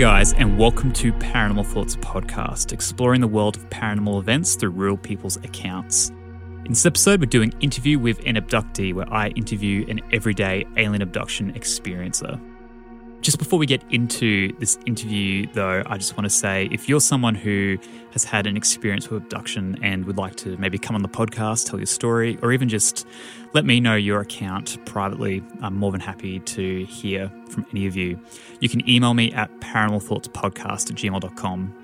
Guys, and welcome to Paranormal Thoughts Podcast, exploring the world of paranormal events through real people's accounts. In this episode, we're doing interview with an abductee, where I interview an everyday alien abduction experiencer. Just before we get into this interview, though, I just want to say if you're someone who has had an experience with abduction and would like to maybe come on the podcast, tell your story, or even just let me know your account privately, I'm more than happy to hear from any of you. You can email me at paranormalthoughtspodcast at gmail.com.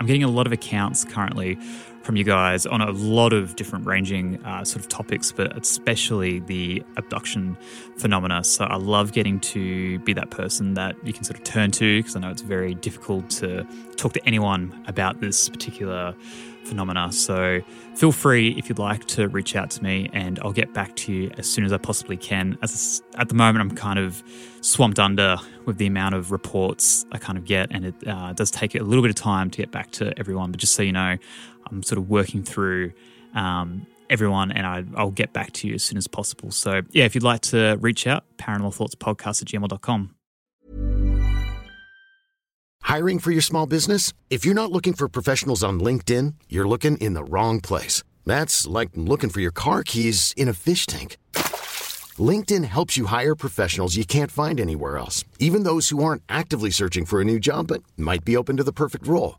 I'm getting a lot of accounts currently from you guys on a lot of different ranging uh, sort of topics, but especially the abduction phenomena. So I love getting to be that person that you can sort of turn to because I know it's very difficult to talk to anyone about this particular phenomena. So feel free if you'd like to reach out to me and I'll get back to you as soon as I possibly can. As at the moment, I'm kind of swamped under with the amount of reports I kind of get, and it uh, does take a little bit of time to get back to everyone. But just so you know, I'm sort of working through. Um, everyone, and I, will get back to you as soon as possible. So, yeah, if you'd like to reach out, paranormal thoughts podcast at gmail.com. Hiring for your small business? If you're not looking for professionals on LinkedIn, you're looking in the wrong place. That's like looking for your car keys in a fish tank. LinkedIn helps you hire professionals you can't find anywhere else, even those who aren't actively searching for a new job but might be open to the perfect role.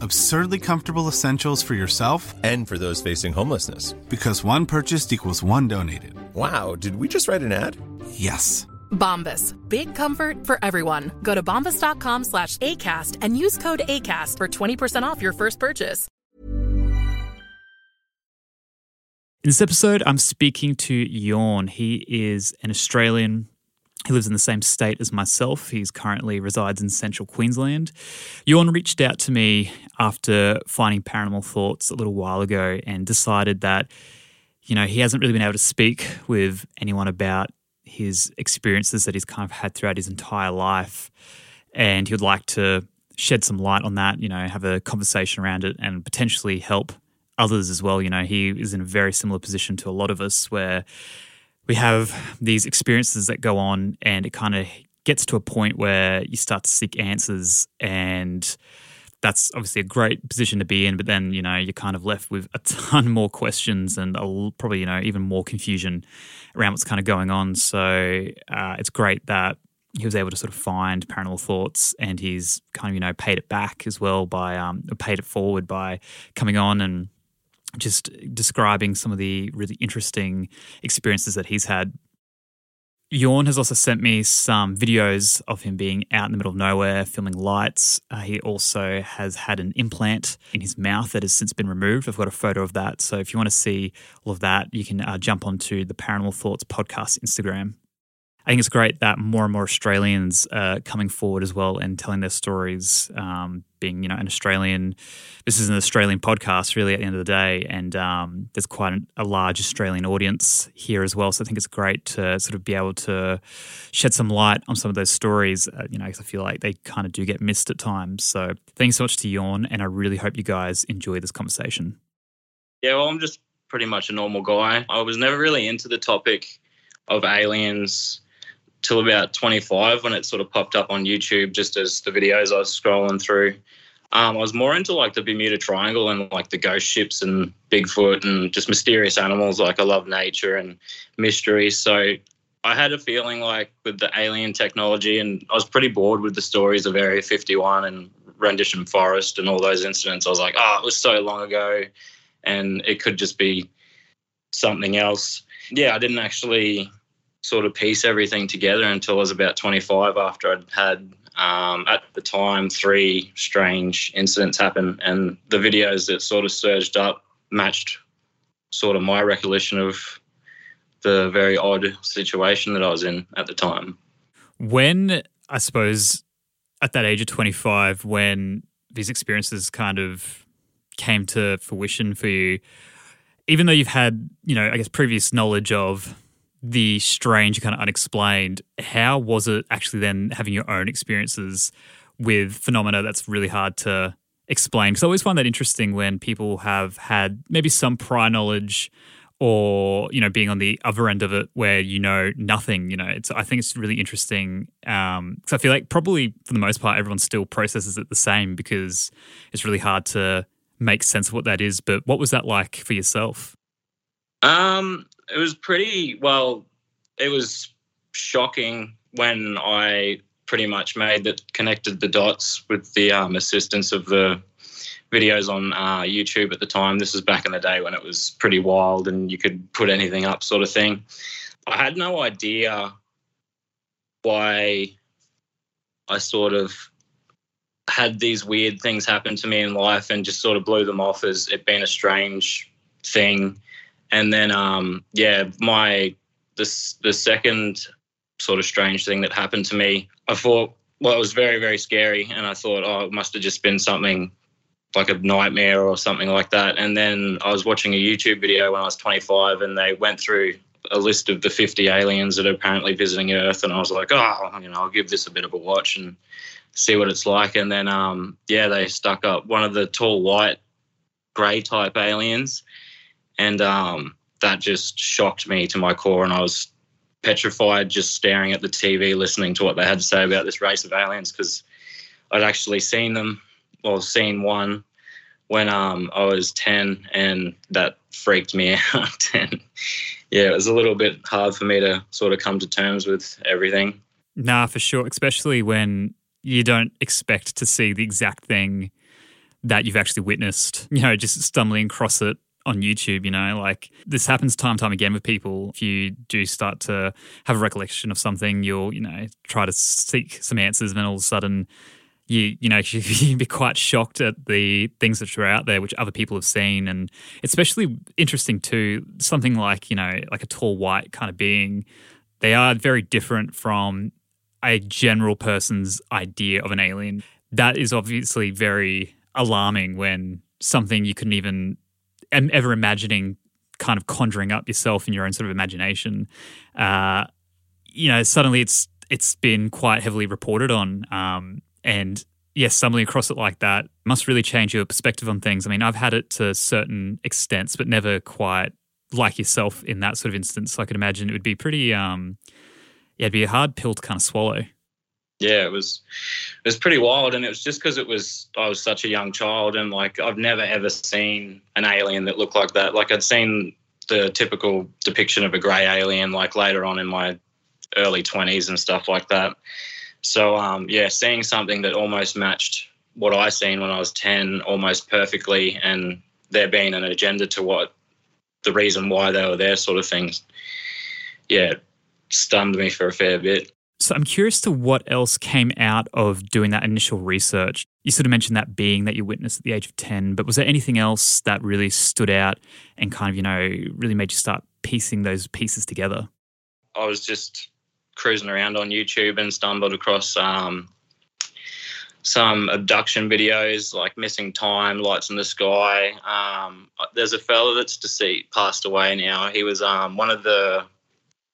Absurdly comfortable essentials for yourself and for those facing homelessness. Because one purchased equals one donated. Wow, did we just write an ad? Yes. Bombas. Big comfort for everyone. Go to bombas.com slash ACAST and use code ACAST for 20% off your first purchase. In this episode, I'm speaking to Ioan. He is an Australian he lives in the same state as myself. He's currently resides in central Queensland. Ioan reached out to me after finding Paranormal Thoughts a little while ago and decided that, you know, he hasn't really been able to speak with anyone about his experiences that he's kind of had throughout his entire life. And he would like to shed some light on that, you know, have a conversation around it and potentially help others as well. You know, he is in a very similar position to a lot of us where we have these experiences that go on and it kind of gets to a point where you start to seek answers and that's obviously a great position to be in but then you know you're kind of left with a ton more questions and a, probably you know even more confusion around what's kind of going on so uh, it's great that he was able to sort of find paranormal thoughts and he's kind of you know paid it back as well by um, paid it forward by coming on and just describing some of the really interesting experiences that he's had. Ioan has also sent me some videos of him being out in the middle of nowhere filming lights. Uh, he also has had an implant in his mouth that has since been removed. I've got a photo of that. So if you want to see all of that, you can uh, jump onto the Paranormal Thoughts podcast Instagram. I think it's great that more and more Australians are coming forward as well and telling their stories. Um, being, you know, an Australian, this is an Australian podcast, really, at the end of the day, and um, there's quite a, a large Australian audience here as well. So I think it's great to sort of be able to shed some light on some of those stories. Uh, you know, because I feel like they kind of do get missed at times. So thanks so much to Ioan, and I really hope you guys enjoy this conversation. Yeah, well, I'm just pretty much a normal guy. I was never really into the topic of aliens till about 25 when it sort of popped up on YouTube just as the videos I was scrolling through. Um, I was more into like the Bermuda Triangle and like the ghost ships and Bigfoot and just mysterious animals. Like I love nature and mystery. So I had a feeling like with the alien technology, and I was pretty bored with the stories of Area 51 and Rendlesham Forest and all those incidents. I was like, oh, it was so long ago and it could just be something else. Yeah, I didn't actually sort of piece everything together until I was about 25 after I'd had, um, at the time, three strange incidents happen. And the videos that sort of surged up matched sort of my recollection of the very odd situation that I was in at the time. When, I suppose, at that age of 25, when these experiences kind of came to fruition for you, even though you've had, you know, I guess previous knowledge of the strange, kind of unexplained, how was it actually then having your own experiences with phenomena that's really hard to explain? Because I always find that interesting when people have had maybe some prior knowledge or you know being on the other end of it where you know nothing you know? It's i think it's really interesting um because i feel like probably for the most part everyone still processes it the same because it's really hard to make sense of what that is. But what was that like for yourself? Um, it was pretty well. It was shocking when I pretty much made that connected the dots with the um, assistance of the videos on uh, YouTube at the time. This was back in the day when it was pretty wild and you could put anything up, sort of thing. I had no idea why I sort of had these weird things happen to me in life and just sort of blew them off as it being a strange thing and then um yeah my this the second sort of strange thing that happened to me i thought well it was very very scary. And i thought oh it must have just been something like a nightmare or something like that. And then i was watching a youtube video when i was 25 and they went through a list of the 50 aliens that are apparently visiting earth. And i was like oh you know i'll give this a bit of a watch and see what it's like. And then um yeah they stuck up. One of the tall white gray type aliens and um, that just shocked me to my core and i was petrified just staring at the tv listening to what they had to say about this race of aliens because i'd actually seen them or seen one when um, i was 10 and that freaked me out and yeah it was a little bit hard for me to sort of come to terms with everything Nah, for sure. Especially when you don't expect to see the exact thing that you've actually witnessed, you know, just stumbling across it on YouTube, you know, like this happens time time again with people. If you do start to have a recollection of something, you'll, you know, try to seek some answers, and then all of a sudden you, you know, you'd be quite shocked at the things that are out there, which other people have seen. And especially interesting too, something like, you know, like a tall white kind of being, they are very different from a general person's idea of an alien. That is obviously very alarming when something you couldn't even ever imagining kind of conjuring up yourself in your own sort of imagination. Uh, you know, suddenly it's it's been quite heavily reported on, um, and yes, stumbling across it like that must really change your perspective on things. I mean, I've had it to certain extents, but never quite like yourself in that sort of instance. So I could imagine it would be pretty, um, yeah, it'd be a hard pill to kind of swallow. Yeah it was it was pretty wild and it was just because it was i was such a young child and like i've never ever seen an alien that looked like that. Like i'd seen the typical depiction of a grey alien like later on in my early 20s and stuff like that. So um, yeah seeing something that almost matched what i seen when i was 10 almost perfectly and there being an agenda to what the reason why they were there sort of things yeah stunned me for a fair bit So I'm curious to what else came out of doing that initial research. You sort of mentioned that being that you witnessed at the age of 10, but was there anything else that really stood out and kind of, you know, really made you start piecing those pieces together? I was just cruising around on YouTube and stumbled across um, some abduction videos like missing time, lights in the sky. Um, there's a fella that's deceased, passed away now. He was um, one of the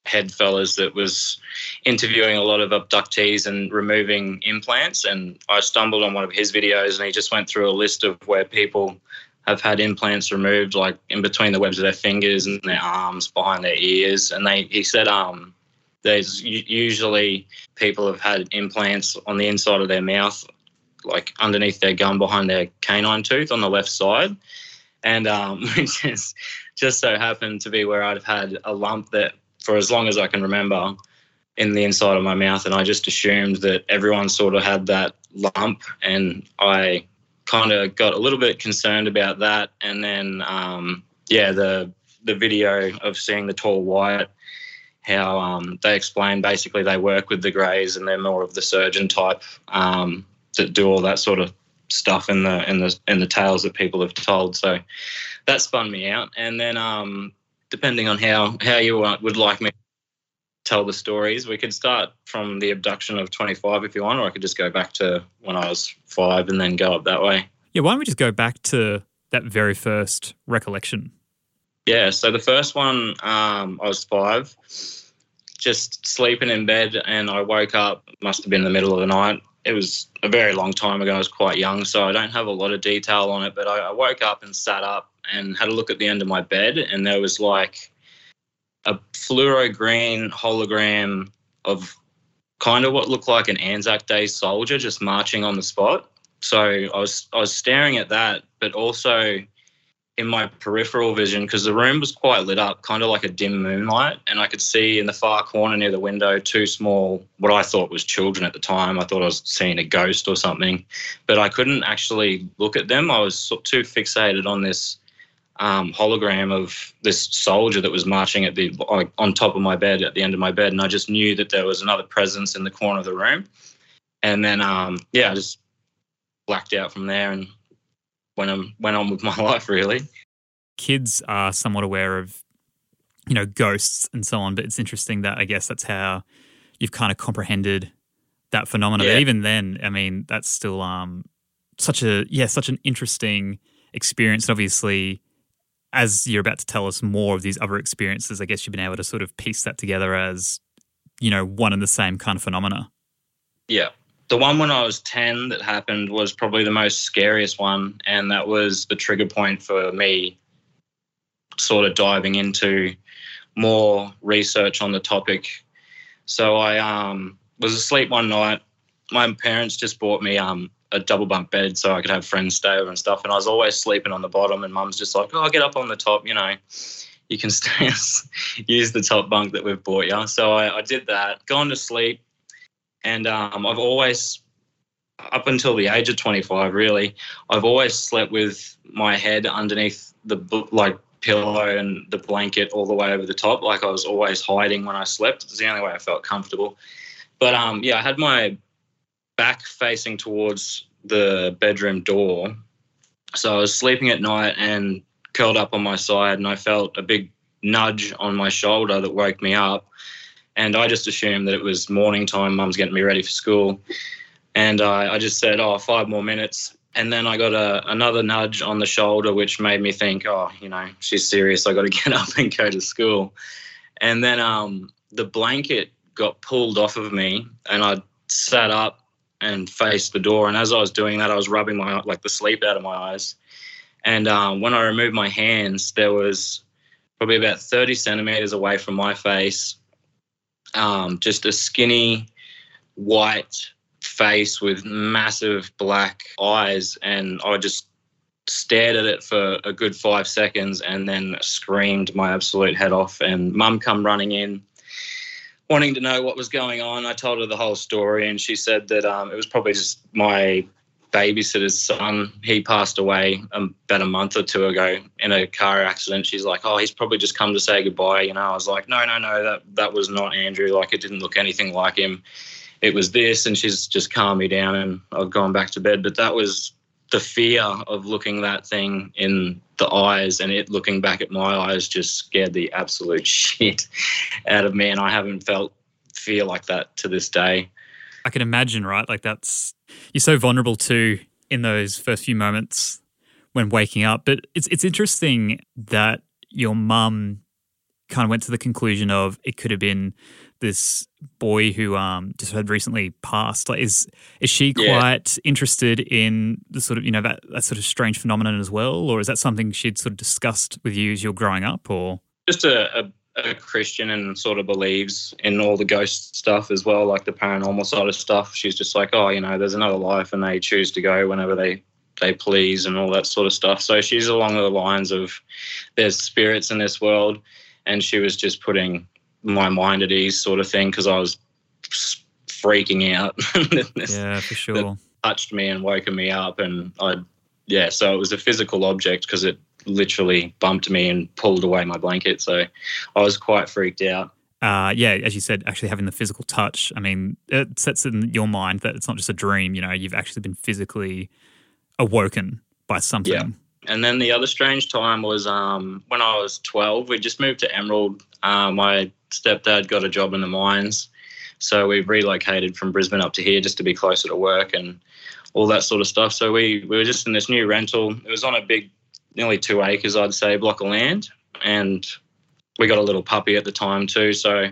head fellas that was interviewing a lot of abductees and removing implants. And I stumbled on one of his videos and he just went through a list of where people have had implants removed, like in between the webs of their fingers and their arms, behind their ears. And they, he said, um, there's usually people have had implants on the inside of their mouth, like underneath their gum, behind their canine tooth on the left side. And um, which is just so happened to be where I'd have had a lump that, for as long as I can remember, in the inside of my mouth. And I just assumed that everyone sort of had that lump. And I kind of got a little bit concerned about that. And then, um, yeah, the the video of seeing the tall white, how um, they explain basically they work with the greys and they're more of the surgeon type um, that do all that sort of stuff in the in the in the tales that people have told. So that spun me out. And then, um, depending on how how you want, would like me to tell the stories, we could start from the abduction of 25 if you want, or I could just go back to when I was five and then go up that way. Yeah, why don't we just go back to that very first recollection? Yeah, so the first one, um, I was five, just sleeping in bed, and I woke up. Must have been in the middle of the night. It was a very long time ago. I was quite young, so I don't have a lot of detail on it. But I, I woke up and sat up and had a look at the end of my bed, and there was like a fluoro green hologram of kind of what looked like an Anzac Day soldier just marching on the spot. So I was I was staring at that, but also in my peripheral vision because the room was quite lit up, kind of like a dim moonlight, and I could see in the far corner near the window two small, what I thought was children at the time. I thought I was seeing a ghost or something, but I couldn't actually look at them. I was too fixated on this um, hologram of this soldier that was marching at the like, on top of my bed at the end of my bed, and I just knew that there was another presence in the corner of the room. And then, um, yeah, I just blacked out from there and went on went on with my life. Really, kids are somewhat aware of you know ghosts and so on, but it's interesting that I guess that's how you've kind of comprehended that phenomenon. Yeah. But even then, I mean, that's still um such a yeah such an interesting experience. And obviously, as you're about to tell us more of these other experiences, I guess you've been able to sort of piece that together as you know one and the same kind of phenomena. yeah. The one when I was ten that happened was probably the most scariest one, and that was the trigger point for me, sort of diving into more research on the topic. So I um, was asleep one night. My parents just bought me um, a double bunk bed so I could have friends stay over and stuff. And I was always sleeping on the bottom, and mum's just like, "Oh, get up on the top, you know." You can stay, use the top bunk that we've bought you. So I, I did that, gone to sleep, and um, I've always, up until the age of 25, really, I've always slept with my head underneath the like pillow and the blanket all the way over the top. Like I was always hiding when I slept. It's the only way I felt comfortable. But um, yeah, I had my back facing towards the bedroom door. So I was sleeping at night and curled up on my side, and I felt a big nudge on my shoulder that woke me up. And I just assumed that it was morning time, mum's getting me ready for school. And I, I just said, oh, five more minutes. And then I got a, another nudge on the shoulder, which made me think, oh, you know, she's serious. I got to get up and go to school. And then um, the blanket got pulled off of me, and I sat up and faced the door. And as I was doing that, I was rubbing my like the sleep out of my eyes. And um, when I removed my hands, there was probably about 30 centimeters away from my face, um, just a skinny white face with massive black eyes. And I just stared at it for a good five seconds and then screamed my absolute head off. And mum come running in wanting to know what was going on. I told her the whole story, and she said that um, it was probably just my babysitter's son. He passed away um, about a month or two ago in a car accident. She's like, "Oh, he's probably just come to say goodbye." You know, I was like, "No, no, no, that that was not Andrew. Like, it didn't look anything like him. It was this." And she's just calmed me down, and I've gone back to bed. But that was the fear of looking that thing in the eyes and it looking back at my eyes just scared the absolute shit out of me and I haven't felt fear like that to this day. I can imagine, right? Like that's you're so vulnerable too in those first few moments when waking up. But it's it's interesting that your mum kind of went to the conclusion of it could have been this boy who um just had recently passed. Like is is she Yeah. quite interested in the sort of you know that that sort of strange phenomenon as well, or is that something she'd sort of discussed with you as you're growing up, or Just a, a, a Christian and sort of believes in all the ghost stuff as well, like the paranormal side of stuff. She's just like, oh, you know, there's another life and they choose to go whenever they they please and all that sort of stuff. So she's along the lines of there's spirits in this world and she was just putting my mind at ease sort of thing because I was freaking out. This yeah, for sure. touched me and woken me up and I yeah, so it was a physical object because it literally bumped me and pulled away my blanket. So I was quite freaked out. uh, yeah, as you said, actually having the physical touch, I mean, it sets in your mind that it's not just a dream, you know, you've actually been physically awoken by something. Yeah. And then the other strange time was um, when I was 12. We just moved to Emerald. Uh, my stepdad got a job in the mines. So we relocated from Brisbane up to here just to be closer to work and all that sort of stuff. So we, we were just in this new rental. It was on a big nearly two acres, I'd say, block of land, and we got a little puppy at the time too. So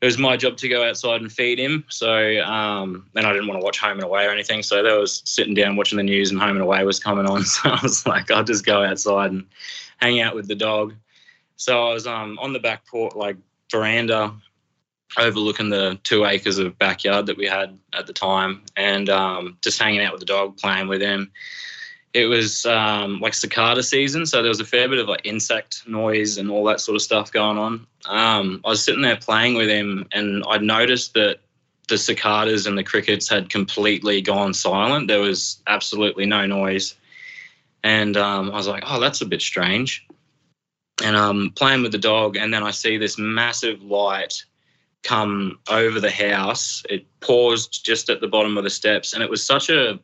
it was my job to go outside and feed him. So um, and I didn't want to watch Home and Away or anything. So there was sitting down watching the news, and Home and Away was coming on. So I was like, I'll just go outside and hang out with the dog. So I was um, on the back porch, like veranda, overlooking the two acres of backyard that we had at the time, and um, just hanging out with the dog, playing with him. It was um, like cicada season, so there was a fair bit of like insect noise and all that sort of stuff going on. Um, I was sitting there playing with him, and I noticed that the cicadas and the crickets had completely gone silent. There was absolutely no noise. And um, I was like, oh, that's a bit strange. And I'm um, playing with the dog, and then I see this massive light come over the house. It paused just at the bottom of the steps, and it was such a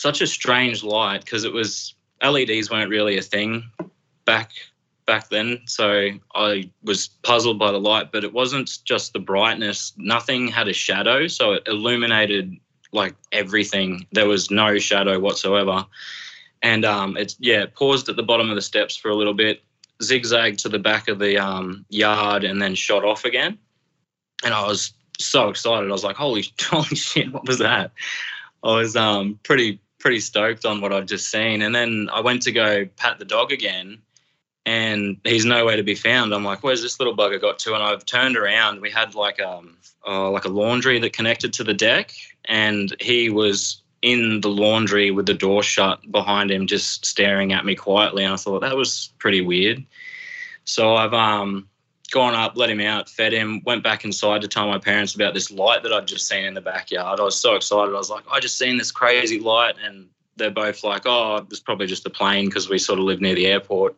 such a strange light because it was LEDs weren't really a thing back back then. So I was puzzled by the light, but it wasn't just the brightness. Nothing had a shadow, so it illuminated like everything. There was no shadow whatsoever. And um, it's yeah, paused at the bottom of the steps for a little bit, zigzagged to the back of the um, yard, and then shot off again. And I was so excited. I was like, "Holy, holy shit! What was that?" I was um, pretty pretty stoked on what I'd just seen. And then I went to go pat the dog again, and he's nowhere to be found. I'm like, where's this little bugger got to? And I've turned around. We had like um uh, like a laundry that connected to the deck, and he was in the laundry with the door shut behind him, just staring at me quietly. And I thought that was pretty weird. So I've um gone up, let him out, fed him, went back inside to tell my parents about this light that I'd just seen in the backyard. I was so excited. I was like, I just seen this crazy light. And they're both like, oh, it's probably just a plane because we sort of live near the airport.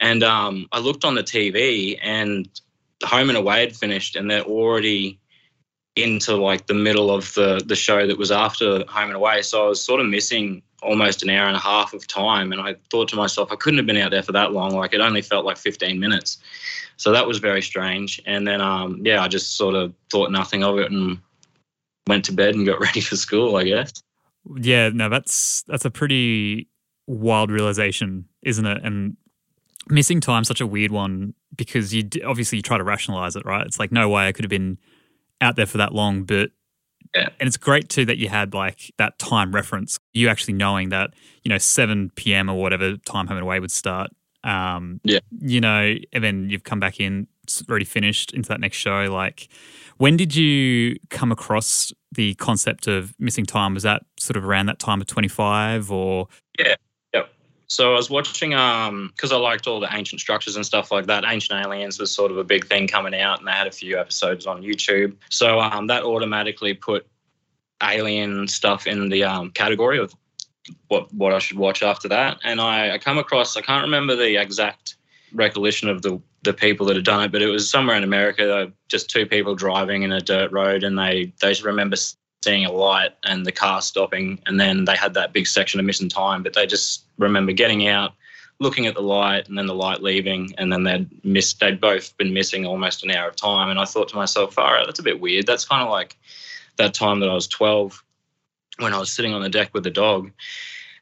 And um, I looked on the TV and Home and Away had finished and they're already into like the middle of the, the show that was after Home and Away. So I was sort of missing almost an hour and a half of time. And I thought to myself, I couldn't have been out there for that long. Like it only felt like 15 minutes. So that was very strange. And then, um, yeah, I just sort of thought nothing of it and went to bed and got ready for school, I guess. Yeah, no, that's that's a pretty wild realization, isn't it? And missing time such a weird one because you obviously you try to rationalize it, right? It's like no way I could have been out there for that long, but yeah. And it's great too that you had like that time reference. You actually knowing that, you know, 7 p.m. or whatever time home and away would start. Um, yeah. You know, and then you've come back in, already finished into that next show. Like, when did you come across the concept of missing time? Was that sort of around that time of 25 or? Yeah. So I was watching, um, because I liked all the ancient structures and stuff like that. Ancient Aliens was sort of a big thing coming out, and they had a few episodes on YouTube. So um, that automatically put alien stuff in the um, category of what what I should watch after that. And I, I come across I can't remember the exact recollection of the the people that had done it, but it was somewhere in America. Just two people driving in a dirt road, and they they remember seeing a light and the car stopping, and then they had that big section of missing time. But they just remember getting out, looking at the light, and then the light leaving, and then they'd missed. They'd both been missing almost an hour of time. And I thought to myself, "Far out, that's a bit weird." That's kind of like that time that I was twelve when I was sitting on the deck with the dog.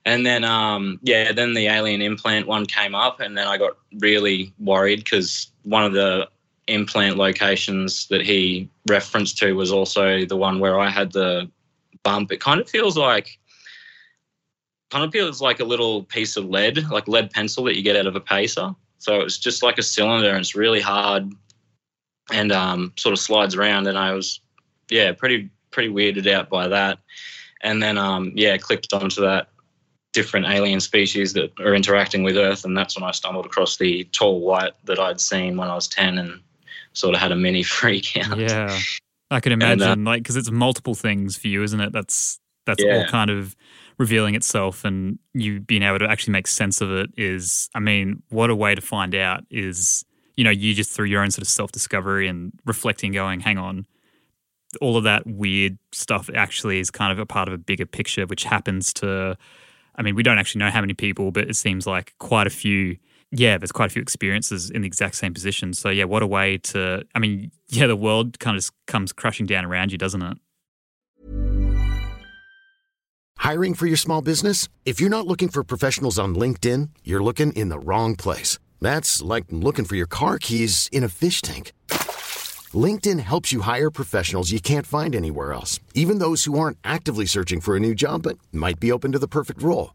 And then, um, yeah, then the alien implant one came up, and then I got really worried because one of the implant locations that he referenced to was also the one where I had the bump. It kind of feels like, kind of feels like a little piece of lead, like lead pencil that you get out of a pacer. So it's just like a cylinder, and it's really hard, and um, sort of slides around. And I was, yeah, pretty pretty weirded out by that and then um, yeah, clicked onto that different alien species that are interacting with Earth, and that's when I stumbled across the tall white that I'd seen when I was ten, and sort of had a mini freak out. Yeah, I can imagine, and, uh, like, because it's multiple things for you, isn't it? That's that's yeah. all kind of revealing itself, and you being able to actually make sense of it is, I mean, what a way to find out is. You know, you just through your own sort of self discovery and reflecting, going, hang on, all of that weird stuff actually is kind of a part of a bigger picture, which happens to, I mean, we don't actually know how many people, but it seems like quite a few. Yeah, there's quite a few experiences in the exact same position. So, yeah, what a way to, I mean, yeah, the world kind of comes crashing down around you, doesn't it? Hiring for your small business? If you're not looking for professionals on LinkedIn, you're looking in the wrong place. That's like looking for your car keys in a fish tank. LinkedIn helps you hire professionals you can't find anywhere else, even those who aren't actively searching for a new job but might be open to the perfect role.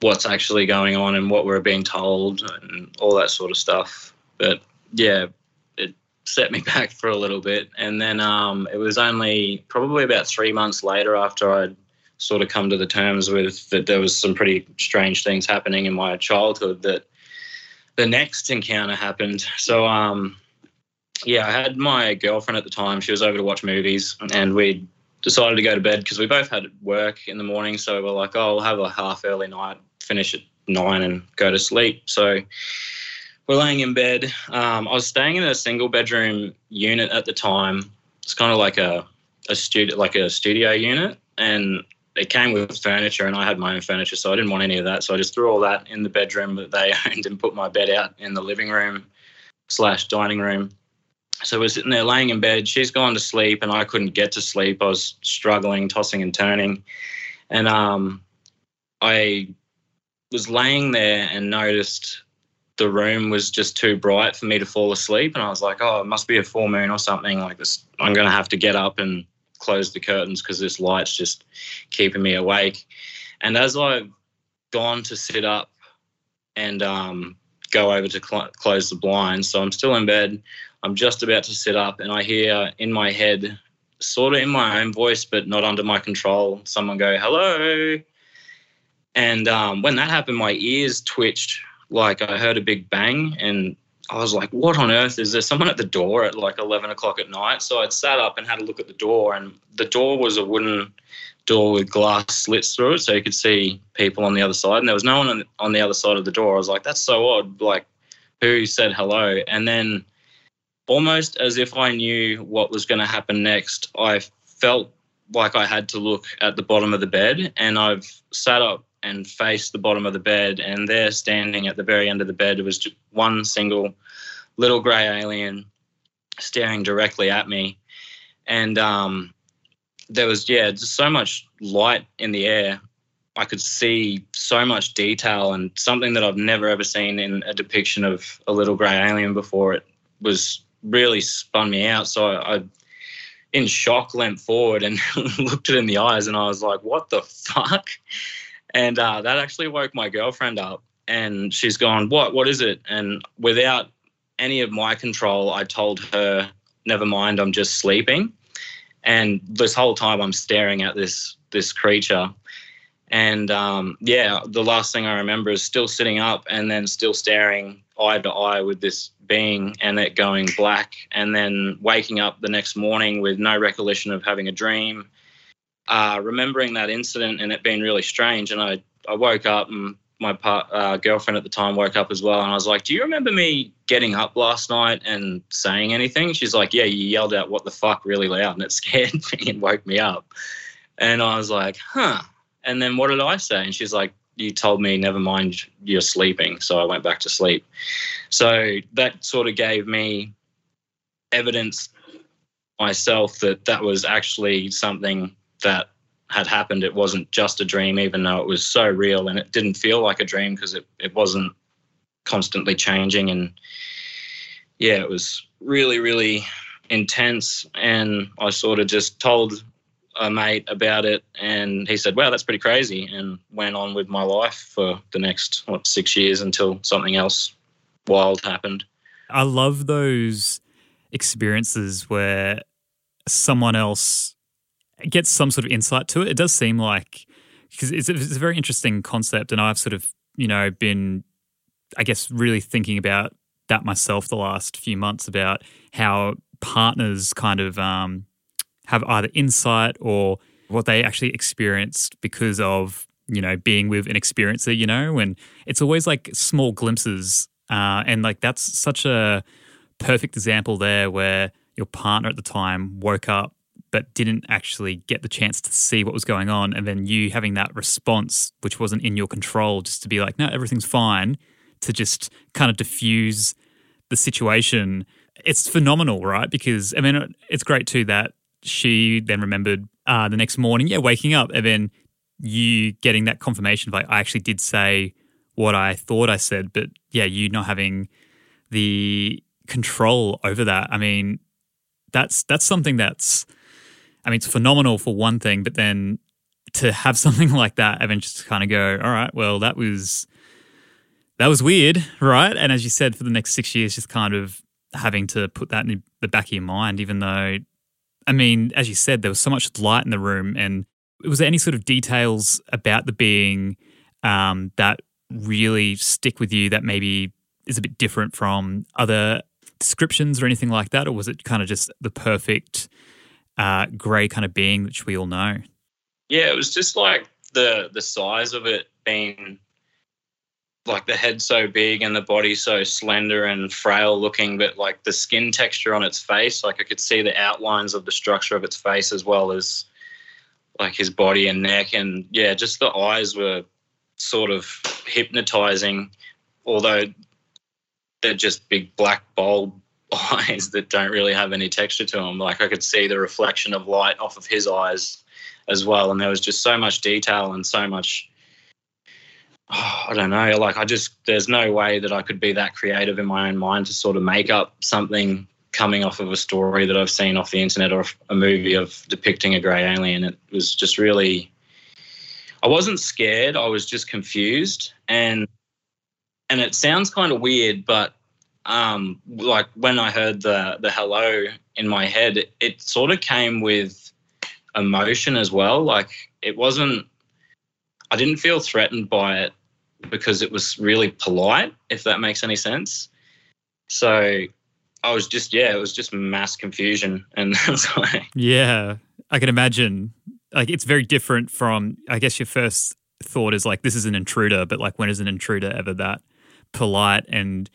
what's actually going on and what we're being told and all that sort of stuff. But yeah, it set me back for a little bit. And then um, it was only probably about three months later after I'd sort of come to the terms with that there was some pretty strange things happening in my childhood that the next encounter happened. So um, yeah, I had my girlfriend at the time. She was over to watch movies and we decided to go to bed because we both had work in the morning. So we're like, oh, we'll have a half early night, finish at nine and go to sleep. So we're laying in bed. Um, I was staying in a single bedroom unit at the time. It's kind of like a a studio, like a studio unit, and it came with furniture, and I had my own furniture, so I didn't want any of that. So I just threw all that in the bedroom that they owned and put my bed out in the living room slash dining room. So we're sitting there laying in bed. She's gone to sleep, and I couldn't get to sleep. I was struggling, tossing and turning, and um, I was laying there and noticed the room was just too bright for me to fall asleep. And I was like, oh, it must be a full moon or something like this. I'm going to have to get up and close the curtains because this light's just keeping me awake. And as I've gone to sit up and um, go over to cl- close the blinds, so I'm still in bed. I'm just about to sit up, and I hear in my head, sort of in my own voice, but not under my control, someone go, hello. And um, when that happened, my ears twitched like I heard a big bang and I was like, what on earth? Is there someone at the door at like 11 o'clock at night? So I'd sat up and had a look at the door, and the door was a wooden door with glass slits through it so you could see people on the other side. And there was no one on, on the other side of the door. I was like, that's so odd. Like, who said hello? And then, almost as if I knew what was going to happen next, I felt like I had to look at the bottom of the bed, and I've sat up and faced the bottom of the bed, and there, standing at the very end of the bed, was just one single little grey alien staring directly at me, and um, there was yeah, just so much light in the air. I could see so much detail and something that I've never ever seen in a depiction of a little grey alien before. It was really spun me out. So I, I in shock, leant forward and looked it in the eyes, and I was like, "What the fuck?" And uh, that actually woke my girlfriend up, and she's gone, "What? What is it?" And without any of my control, I told her, "Never mind, I'm just sleeping." And this whole time, I'm staring at this this creature. And um, yeah, the last thing I remember is still sitting up and then still staring eye to eye with this being and it going black. And then waking up the next morning with no recollection of having a dream uh, remembering that incident and it being really strange. And I, I woke up and my part, uh, girlfriend at the time woke up as well. And I was like, Do you remember me getting up last night and saying anything? She's like, Yeah, you yelled out, What the fuck, really loud. And it scared me and woke me up. And I was like, Huh. And then what did I say? And she's like, You told me, never mind, you're sleeping. So I went back to sleep. So that sort of gave me evidence myself that that was actually something that had happened. It wasn't just a dream, even though it was so real and it didn't feel like a dream because it, it wasn't constantly changing. And yeah, it was really, really intense. And I sort of just told a mate about it and he said, wow, that's pretty crazy. And went on with my life for the next, what, six years until something else wild happened. I love those experiences where someone else gets some sort of insight to it. It does seem like because it's, it's a very interesting concept, and I've sort of you know been, I guess, really thinking about that myself the last few months about how partners kind of um, have either insight or what they actually experienced because of you know being with an experiencer you know and it's always like small glimpses uh, and like that's such a perfect example there where your partner at the time woke up but didn't actually get the chance to see what was going on. And then you having that response which wasn't in your control just to be like no everything's fine to just kind of diffuse the situation it's phenomenal right? Because i mean it's great too that she then remembered uh, the next morning yeah waking up and then you getting that confirmation of like i actually did say what i thought i said but yeah you not having the control over that. I mean that's that's something that's I mean, it's phenomenal for one thing, but then to have something like that and then just kind of go, all right, well, that was that was weird, right? And as you said, for the next six years, just kind of having to put that in the back of your mind, even though, I mean, as you said, there was so much light in the room, and was there any sort of details about the being um, that really stick with you that maybe is a bit different from other descriptions or anything like that, or was it kind of just the perfect uh, grey kind of being which we all know? Yeah, it was just like the the size of it being like the head so big and the body so slender and frail looking, but like the skin texture on its face, like I could see the outlines of the structure of its face as well as like his body and neck. And yeah, just the eyes were sort of hypnotizing, although they're just big black bulb eyes that don't really have any texture to them. Like I could see the reflection of light off of his eyes as well. And there was just so much detail and so much I don't know. Like I just, there's no way that I could be that creative in my own mind to sort of make up something coming off of a story that I've seen off the internet or a movie of depicting a grey alien. It was just really, I wasn't scared. I was just confused, and and it sounds kind of weird, but um, like when I heard the the hello in my head, it, sort of came with emotion as well. Like it wasn't, I didn't feel threatened by it because it was really polite, if that makes any sense. So I was just, yeah, it was just mass confusion. And that's. Yeah, I can imagine. Like, it's very different from, I guess, your first thought is like, this is an intruder, but like, when is an intruder ever that polite and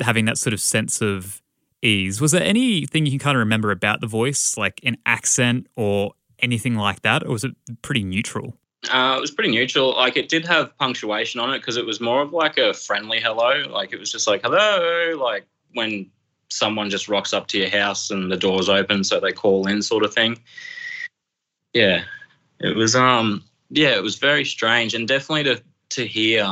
having that sort of sense of ease? Was there anything you can kind of remember about the voice, like an accent or anything like that? Or was it pretty neutral? Uh, it was pretty neutral. Like it did have punctuation on it because it was more of like a friendly hello. Like it was just like hello, like when someone just rocks up to your house and the door's open, so they call in, sort of thing. Yeah, it was. Um, yeah, it was very strange, and definitely to to hear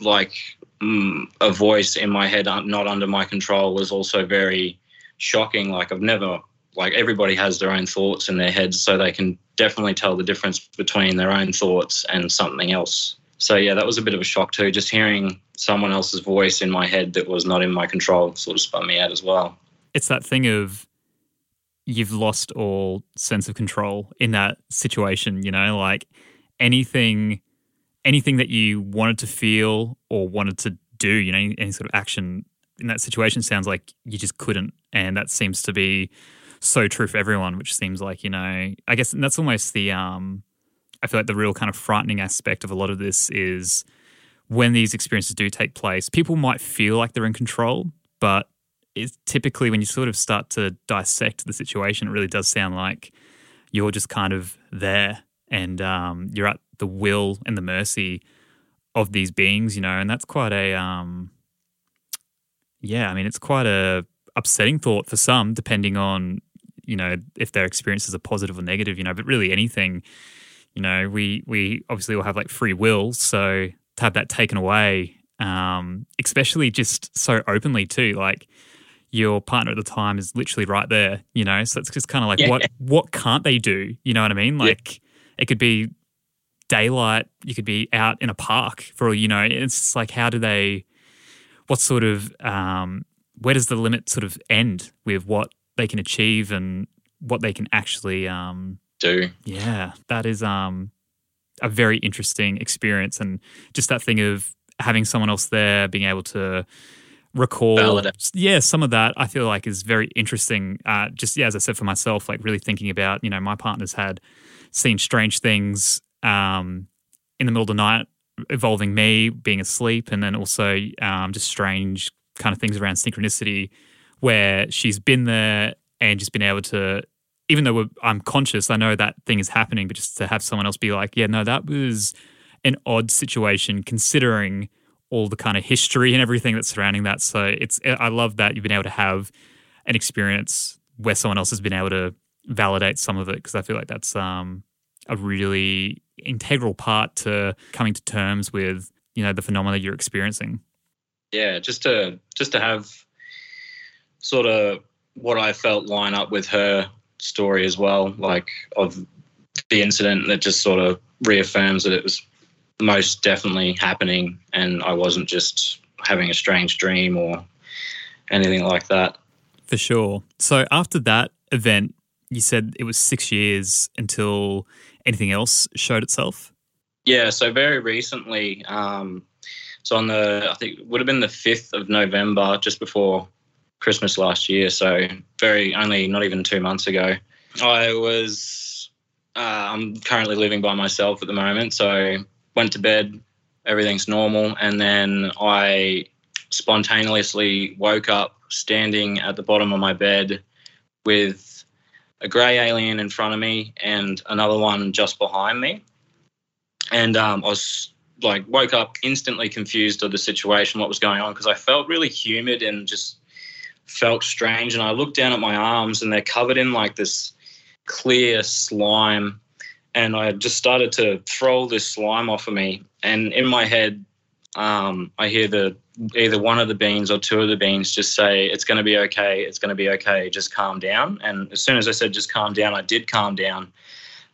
like mm, a voice in my head not under my control was also very shocking. Like I've never like everybody has their own thoughts in their heads, so they can definitely tell the difference between their own thoughts and something else. So yeah, that was a bit of a shock too. Just hearing someone else's voice in my head that was not in my control sort of spun me out as well. It's that thing of you've lost all sense of control in that situation, you know, like anything anything that you wanted to feel or wanted to do, you know, any, any sort of action in that situation sounds like you just couldn't. And that seems to be so true for everyone, which seems like, you know, I guess that's almost the, um, I feel like the real kind of frightening aspect of a lot of this is when these experiences do take place, people might feel like they're in control, but it's typically when you sort of start to dissect the situation, it really does sound like you're just kind of there and um, you're at the will and the mercy of these beings, you know, and that's quite a, um, yeah, I mean, it's quite a upsetting thought for some, depending on you know if their experiences are positive or negative you know but really anything you know we we obviously all have like free will so to have that taken away um especially just so openly too like your partner at the time is literally right there you know so it's just kind of like Yeah. what what can't they do you know what i mean Yeah. like it could be daylight you could be out in a park for all you know it's just like how do they what sort of um where does the limit sort of end with what they can achieve and what they can actually um, Do yeah, that is um a very interesting experience and just that thing of having someone else there, being able to recall Validate. yeah, some of that I feel like is very interesting. Uh just yeah, as I said for myself, like really thinking about, you know, my partner's had seen strange things um in the middle of the night involving me being asleep and then also um just strange kind of things around synchronicity where she's been there and just been able to even though I'm conscious, I know that thing is happening, but just to have someone else be like, yeah, no, that was an odd situation considering all the kind of history and everything that's surrounding that. So it's, I love that you've been able to have an experience where someone else has been able to validate some of it because I feel like that's um, a really integral part to coming to terms with, you know, the phenomena you're experiencing. yeah, just to just to have sort of what I felt line up with her story as well, like of the incident that just sort of reaffirms that it was most definitely happening and I wasn't just having a strange dream or anything like that. For sure. So after that event, you said it was six years until anything else showed itself. Yeah, so very recently, um, so on the I think would have been the fifth of November, just before Christmas last year. So very only not even two months ago. I was uh, I'm currently living by myself at the moment, so went to bed, everything's normal, and then I spontaneously woke up standing at the bottom of my bed with a grey alien in front of me and another one just behind me and um, I was like woke up instantly confused of the situation, what was going on, because I felt really humid and just felt strange. And I looked down at my arms, and they're covered in like this clear slime. And I just started to throw this slime off of me. And in my head, um, I hear the either one of the beans or two of the beans just say, "It's going to be okay. It's going to be okay. Just calm down." And as soon as I said, "Just calm down," I did calm down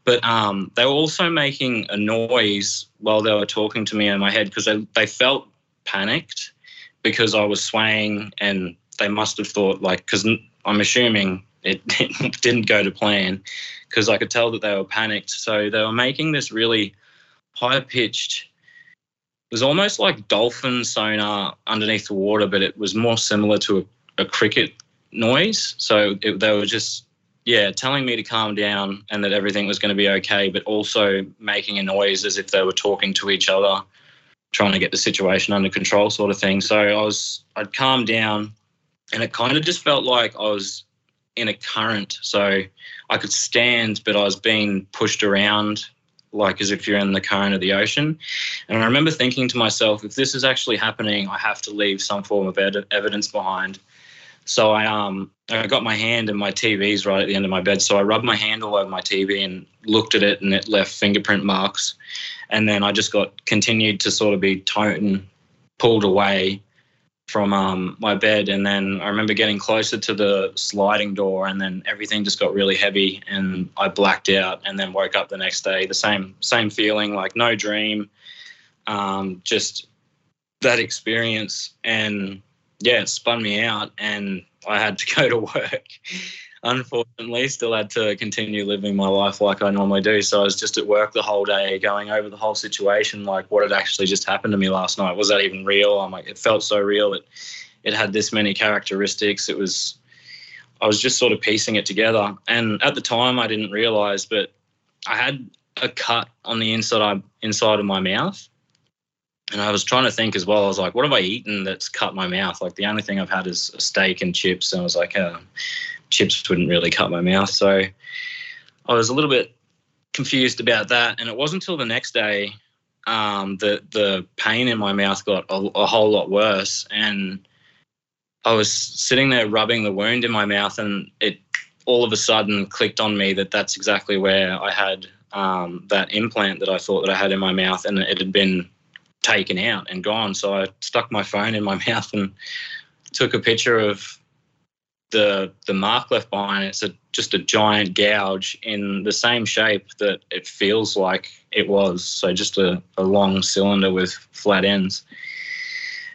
but um, they were also making a noise while they were talking to me in my head because they, they felt panicked because I was swaying and they must have thought like because I'm assuming it, it didn't go to plan because I could tell that they were panicked. So they were making this really high pitched. Was almost like dolphin sonar underneath the water, but it was more similar to a, a cricket noise. So it, they were just yeah, telling me to calm down and that everything was going to be okay, but also making a noise as if they were talking to each other, trying to get the situation under control, sort of thing. So I was, I'd calmed down, and it kind of just felt like I was in a current. So I could stand, but I was being pushed around like as if you're in the current of the ocean. And I remember thinking to myself, if this is actually happening, I have to leave some form of ed- evidence behind. So I um I got my hand and my TV's right at the end of my bed. So I rubbed my hand all over my TV and looked at it, and it left fingerprint marks. And then I just got continued to sort of be toned, pulled away from um, my bed. And then I remember getting closer to the sliding door, and then everything just got really heavy, and I blacked out. And then woke up the next day, the same same feeling, like no dream, um, just that experience. And yeah, it spun me out, and I had to go to work. Unfortunately, still had to continue living my life like I normally do. So I was just at work the whole day, going over the whole situation, like what had actually just happened to me last night. Was that even real? I'm like, it felt so real. It it had this many characteristics. It was, I was just sort of piecing it together. And at the time, I didn't realize, but I had a cut on the inside inside of my mouth. And I was trying to think as well. I was like, what have I eaten that's cut my mouth? Like the only thing I've had is a steak and chips. And I was like, uh, chips wouldn't really cut my mouth. So I was a little bit confused about that. And it wasn't until the next day um, that the pain in my mouth got a, a whole lot worse. And I was sitting there rubbing the wound in my mouth, and it all of a sudden clicked on me that that's exactly where I had um, that implant that I thought that I had in my mouth, and it had been taken out and gone. So I stuck my phone in my mouth and took a picture of the the mark left behind. It's a just a giant gouge in the same shape that it feels like it was. So just a, a long cylinder with flat ends.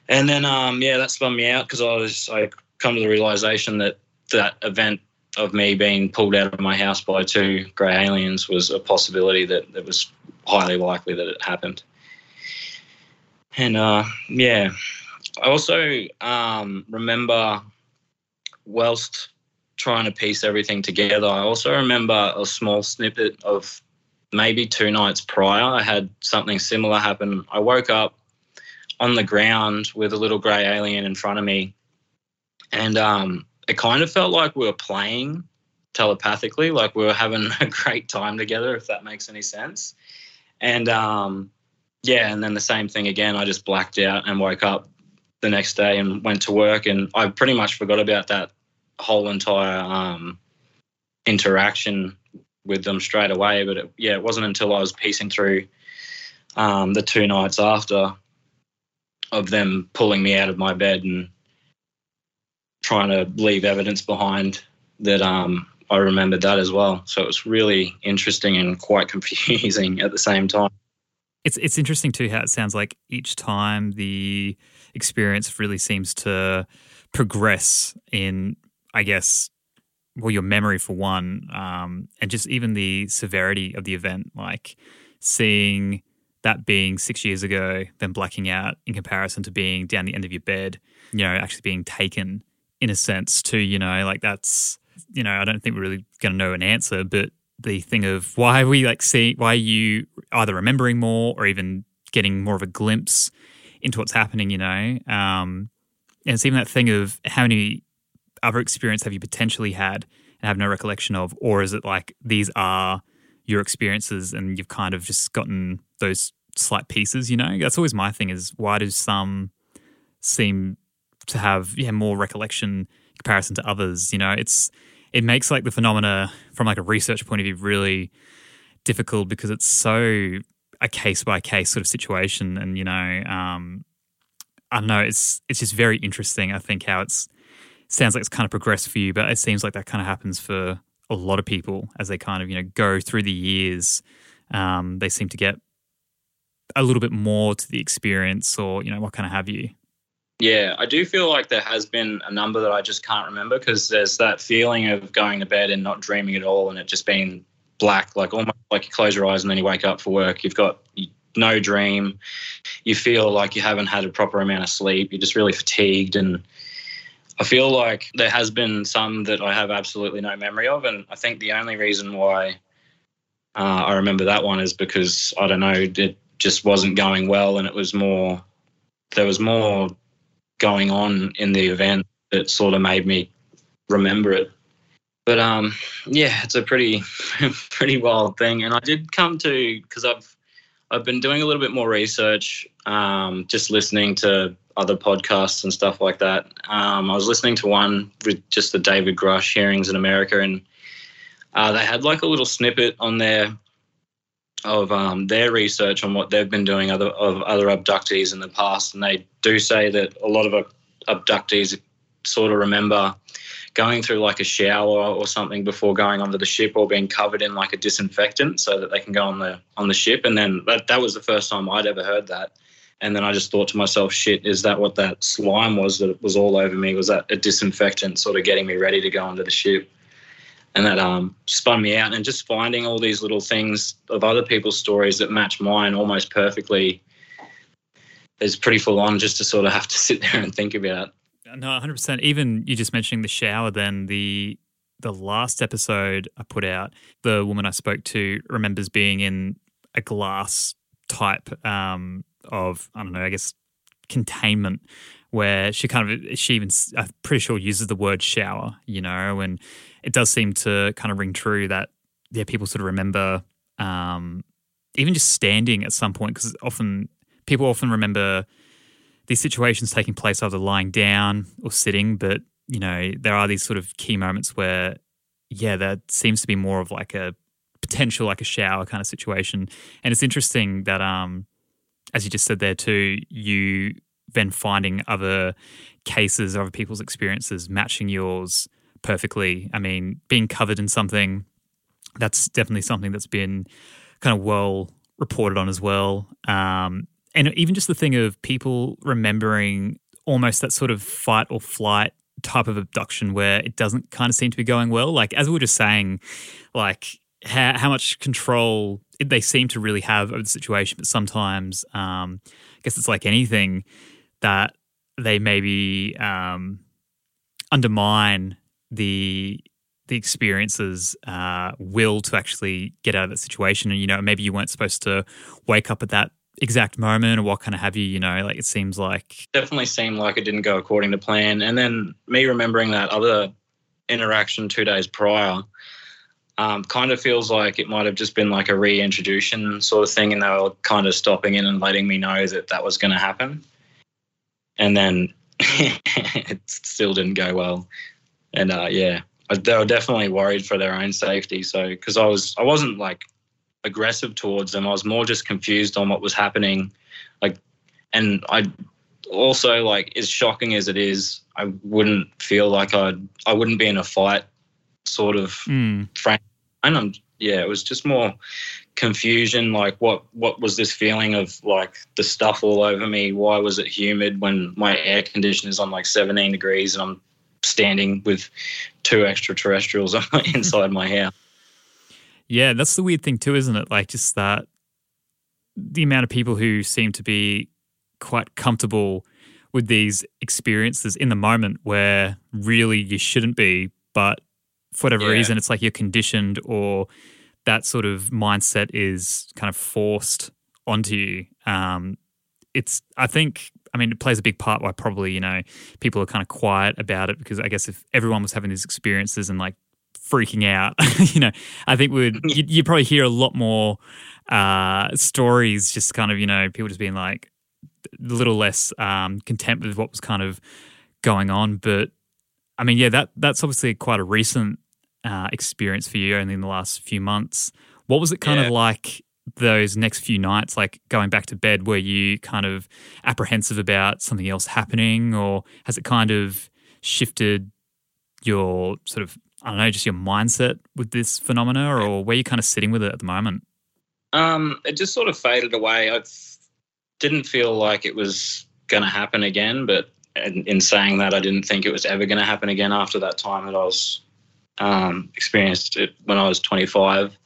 And then um, yeah, that spun me out because I was I come to the realization that that event of me being pulled out of my house by two grey aliens was a possibility that, that was highly likely that it happened. And uh, yeah, I also um, remember whilst trying to piece everything together, I also remember a small snippet of maybe two nights prior. I had something similar happen. I woke up on the ground with a little grey alien in front of me, and um, it kind of felt like we were playing telepathically, like we were having a great time together, if that makes any sense. And um, yeah, and then the same thing again. I just blacked out and woke up the next day and went to work, and I pretty much forgot about that whole entire um, interaction with them straight away. But it, yeah, it wasn't until I was piecing through um, the two nights after of them pulling me out of my bed and trying to leave evidence behind that um, I remembered that as well. So it was really interesting and quite confusing at the same time. It's it's interesting too how it sounds like each time the experience really seems to progress in, I guess, well, your memory for one, um, and just even the severity of the event, like seeing that being six years ago, then blacking out in comparison to being down the end of your bed, you know, actually being taken in a sense to, you know, like that's, you know, I don't think we're really going to know an answer, but the thing of why are we like see, why are you either remembering more or even getting more of a glimpse into what's happening, you know? Um, and it's even that thing of how many other experience have you potentially had and have no recollection of, or is it like these are your experiences and you've kind of just gotten those slight pieces, you know? That's always my thing is why do some seem to have yeah more recollection comparison to others? You know, it's it makes like the phenomena from like a research point of view really difficult because it's so a case by case sort of situation and you know um I don't know it's it's just very interesting I think how it's sounds like it's kind of progressed for you but it seems like that kind of happens for a lot of people as they kind of you know go through the years um they seem to get a little bit more to the experience or you know what kind of have you yeah, I do feel like there has been a number that I just can't remember because there's that feeling of going to bed and not dreaming at all and it just being black, like almost like you close your eyes and then you wake up for work. You've got no dream. You feel like you haven't had a proper amount of sleep. You're just really fatigued. And I feel like there has been some that I have absolutely no memory of. And I think the only reason why uh, I remember that one is because, I don't know, it just wasn't going well and it was more, there was more going on in the event that sort of made me remember it. But um, yeah, it's a pretty pretty wild thing, and I did come to because I've I've been doing a little bit more research, um, just listening to other podcasts and stuff like that. Um, I was listening to one with just the David Grusch hearings in America, and uh, they had like a little snippet on there of um, their research on what they've been doing other, of other abductees in the past, and they do say that a lot of abductees sort of remember going through like a shower or something before going onto the ship or being covered in like a disinfectant so that they can go on the on the ship. And then that, that was the first time I'd ever heard that and then I just thought to myself shit is that what that slime was that was all over me was that a disinfectant sort of getting me ready to go onto the ship and that um, spun me out. And just finding all these little things of other people's stories that match mine almost perfectly is pretty full on just to sort of have to sit there and think about. No, 100%. Even you just mentioning the shower, then the the last episode I put out, the woman I spoke to remembers being in a glass type um, of, I don't know, I guess containment where she kind of, she even, I'm pretty sure uses the word shower, you know, and it does seem to kind of ring true that yeah, people sort of remember um, even just standing at some point because often people often remember these situations taking place either lying down or sitting, but you know there are these sort of key moments where yeah, that seems to be more of like a potential like a shower kind of situation, and it's interesting that um as you just said there too, you then finding other cases, other people's experiences matching yours perfectly. I mean, being covered in something, that's definitely something that's been kind of well reported on as well. Um, and even just the thing of people remembering almost that sort of fight or flight type of abduction where it doesn't kind of seem to be going well? Like, as we were just saying, like how, how much control they seem to really have over the situation, but sometimes, um, I guess it's like anything that they maybe um, undermine the the experiences uh, will to actually get out of that situation. And you know, maybe you weren't supposed to wake up at that exact moment or what kind of have you. You know, like it seems like definitely seemed like it didn't go according to plan. And then me remembering that other interaction two days prior. Um, kind of feels like it might have just been like a reintroduction sort of thing, and they were kind of stopping in and letting me know that that was going to happen. And then it still didn't go well, and uh, yeah, they were definitely worried for their own safety. So because I was, I wasn't like aggressive towards them. I was more just confused on what was happening, like, and I also like as shocking as it is, I wouldn't feel like I'd, I wouldn't be in a fight, sort of mm. frame and I'm yeah, it was just more confusion. Like what what was this feeling of like the stuff all over me? Why was it humid when my air conditioner is on like 17 degrees and I'm standing with two extraterrestrials inside my house? Yeah, that's the weird thing too, isn't it? Like just that the amount of people who seem to be quite comfortable with these experiences in the moment where really you shouldn't be, but for whatever yeah. reason, it's like you're conditioned or that sort of mindset is kind of forced onto you. Um, it's, I think, I mean, it plays a big part why probably, you know, people are kind of quiet about it because I guess if everyone was having these experiences and like freaking out, you know, I think we would, you, you probably hear a lot more uh, stories, just kind of, you know, people just being like a little less um, content with what was kind of going on. But I mean, yeah, that that's obviously quite a recent uh, experience for you only in the last few months. What was it kind yeah. of like those next few nights, like going back to bed? Were you kind of apprehensive about something else happening, or has it kind of shifted your sort of I don't know, just your mindset with this phenomena, or where you kind of sitting with it at the moment? Um, it just sort of faded away. I didn't feel like it was going to happen again, but in saying that, I didn't think it was ever going to happen again after that time that I was um, experienced it when I was 25.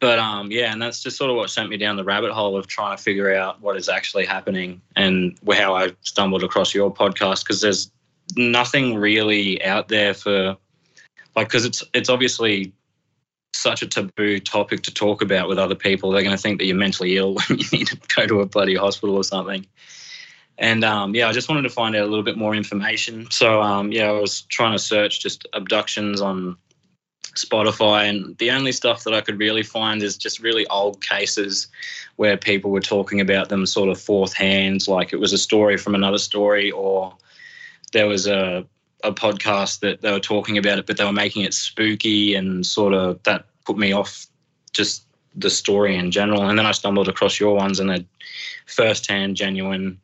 But um, yeah, and that's just sort of what sent me down the rabbit hole of trying to figure out what is actually happening and how I stumbled across your podcast because there's nothing really out there for like because it's it's obviously such a taboo topic to talk about with other people. They're going to think that you're mentally ill when you need to go to a bloody hospital or something. And um, yeah, I just wanted to find out a little bit more information. So um, yeah, I was trying to search just abductions on Spotify, and the only stuff that I could really find is just really old cases where people were talking about them sort of fourth hands, like it was a story from another story, or there was a a podcast that they were talking about it, but they were making it spooky and sort of that put me off just the story in general. And then I stumbled across your ones and they're first hand, genuine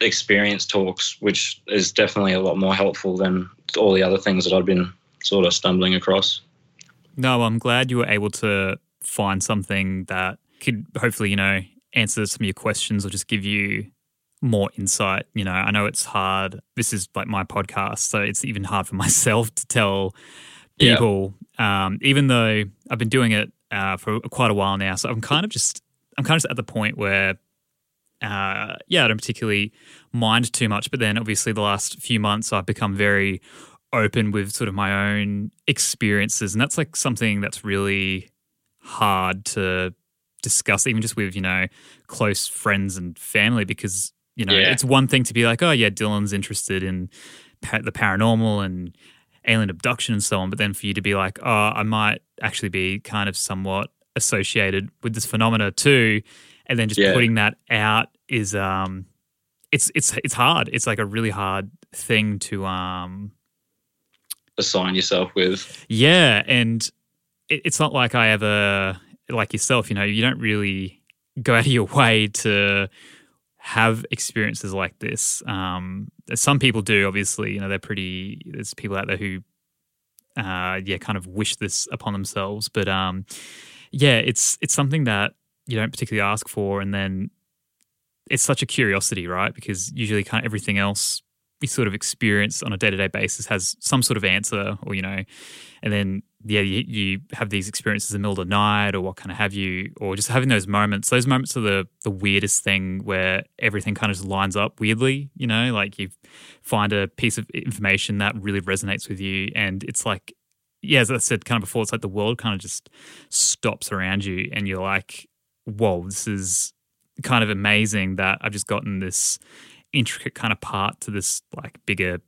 experience talks, which is definitely a lot more helpful than all the other things that I've been sort of stumbling across. No, I'm glad you were able to find something that could hopefully, you know, answer some of your questions or just give you more insight. You know, I know it's hard. This is like my podcast, so it's even hard for myself to tell people, yeah. um, even though I've been doing it uh, for quite a while now. So I'm kind of just, I'm kind of just at the point where uh, yeah, I don't particularly mind too much. But then obviously the last few months I've become very open with sort of my own experiences. And that's like something that's really hard to discuss, even just with, you know, close friends and family, because, you know, yeah. it's one thing to be like, oh, yeah, Dylan's interested in the paranormal and alien abduction and so on. But then for you to be like, oh, I might actually be kind of somewhat associated with this phenomena too and then just yeah. putting that out is um it's it's it's hard. It's like a really hard thing to um assign yourself with. Yeah and it, it's not like i ever like yourself you know you don't really go out of your way to have experiences like this. Um some people do obviously you know they're pretty there's people out there who uh yeah kind of wish this upon themselves but um yeah it's it's something that you don't particularly ask for, and then it's such a curiosity, right? Because usually, kind of everything else we sort of experience on a day to day basis has some sort of answer, or you know, and then yeah, you, you have these experiences in the middle of the night, or what kind of have you, or just having those moments. Those moments are the the weirdest thing where everything kind of just lines up weirdly. You know, like you find a piece of information that really resonates with you, and it's like yeah, as I said kind of before, it's like the world kind of just stops around you, and you're like, whoa, this is kind of amazing that I've just gotten this intricate kind of part to this like bigger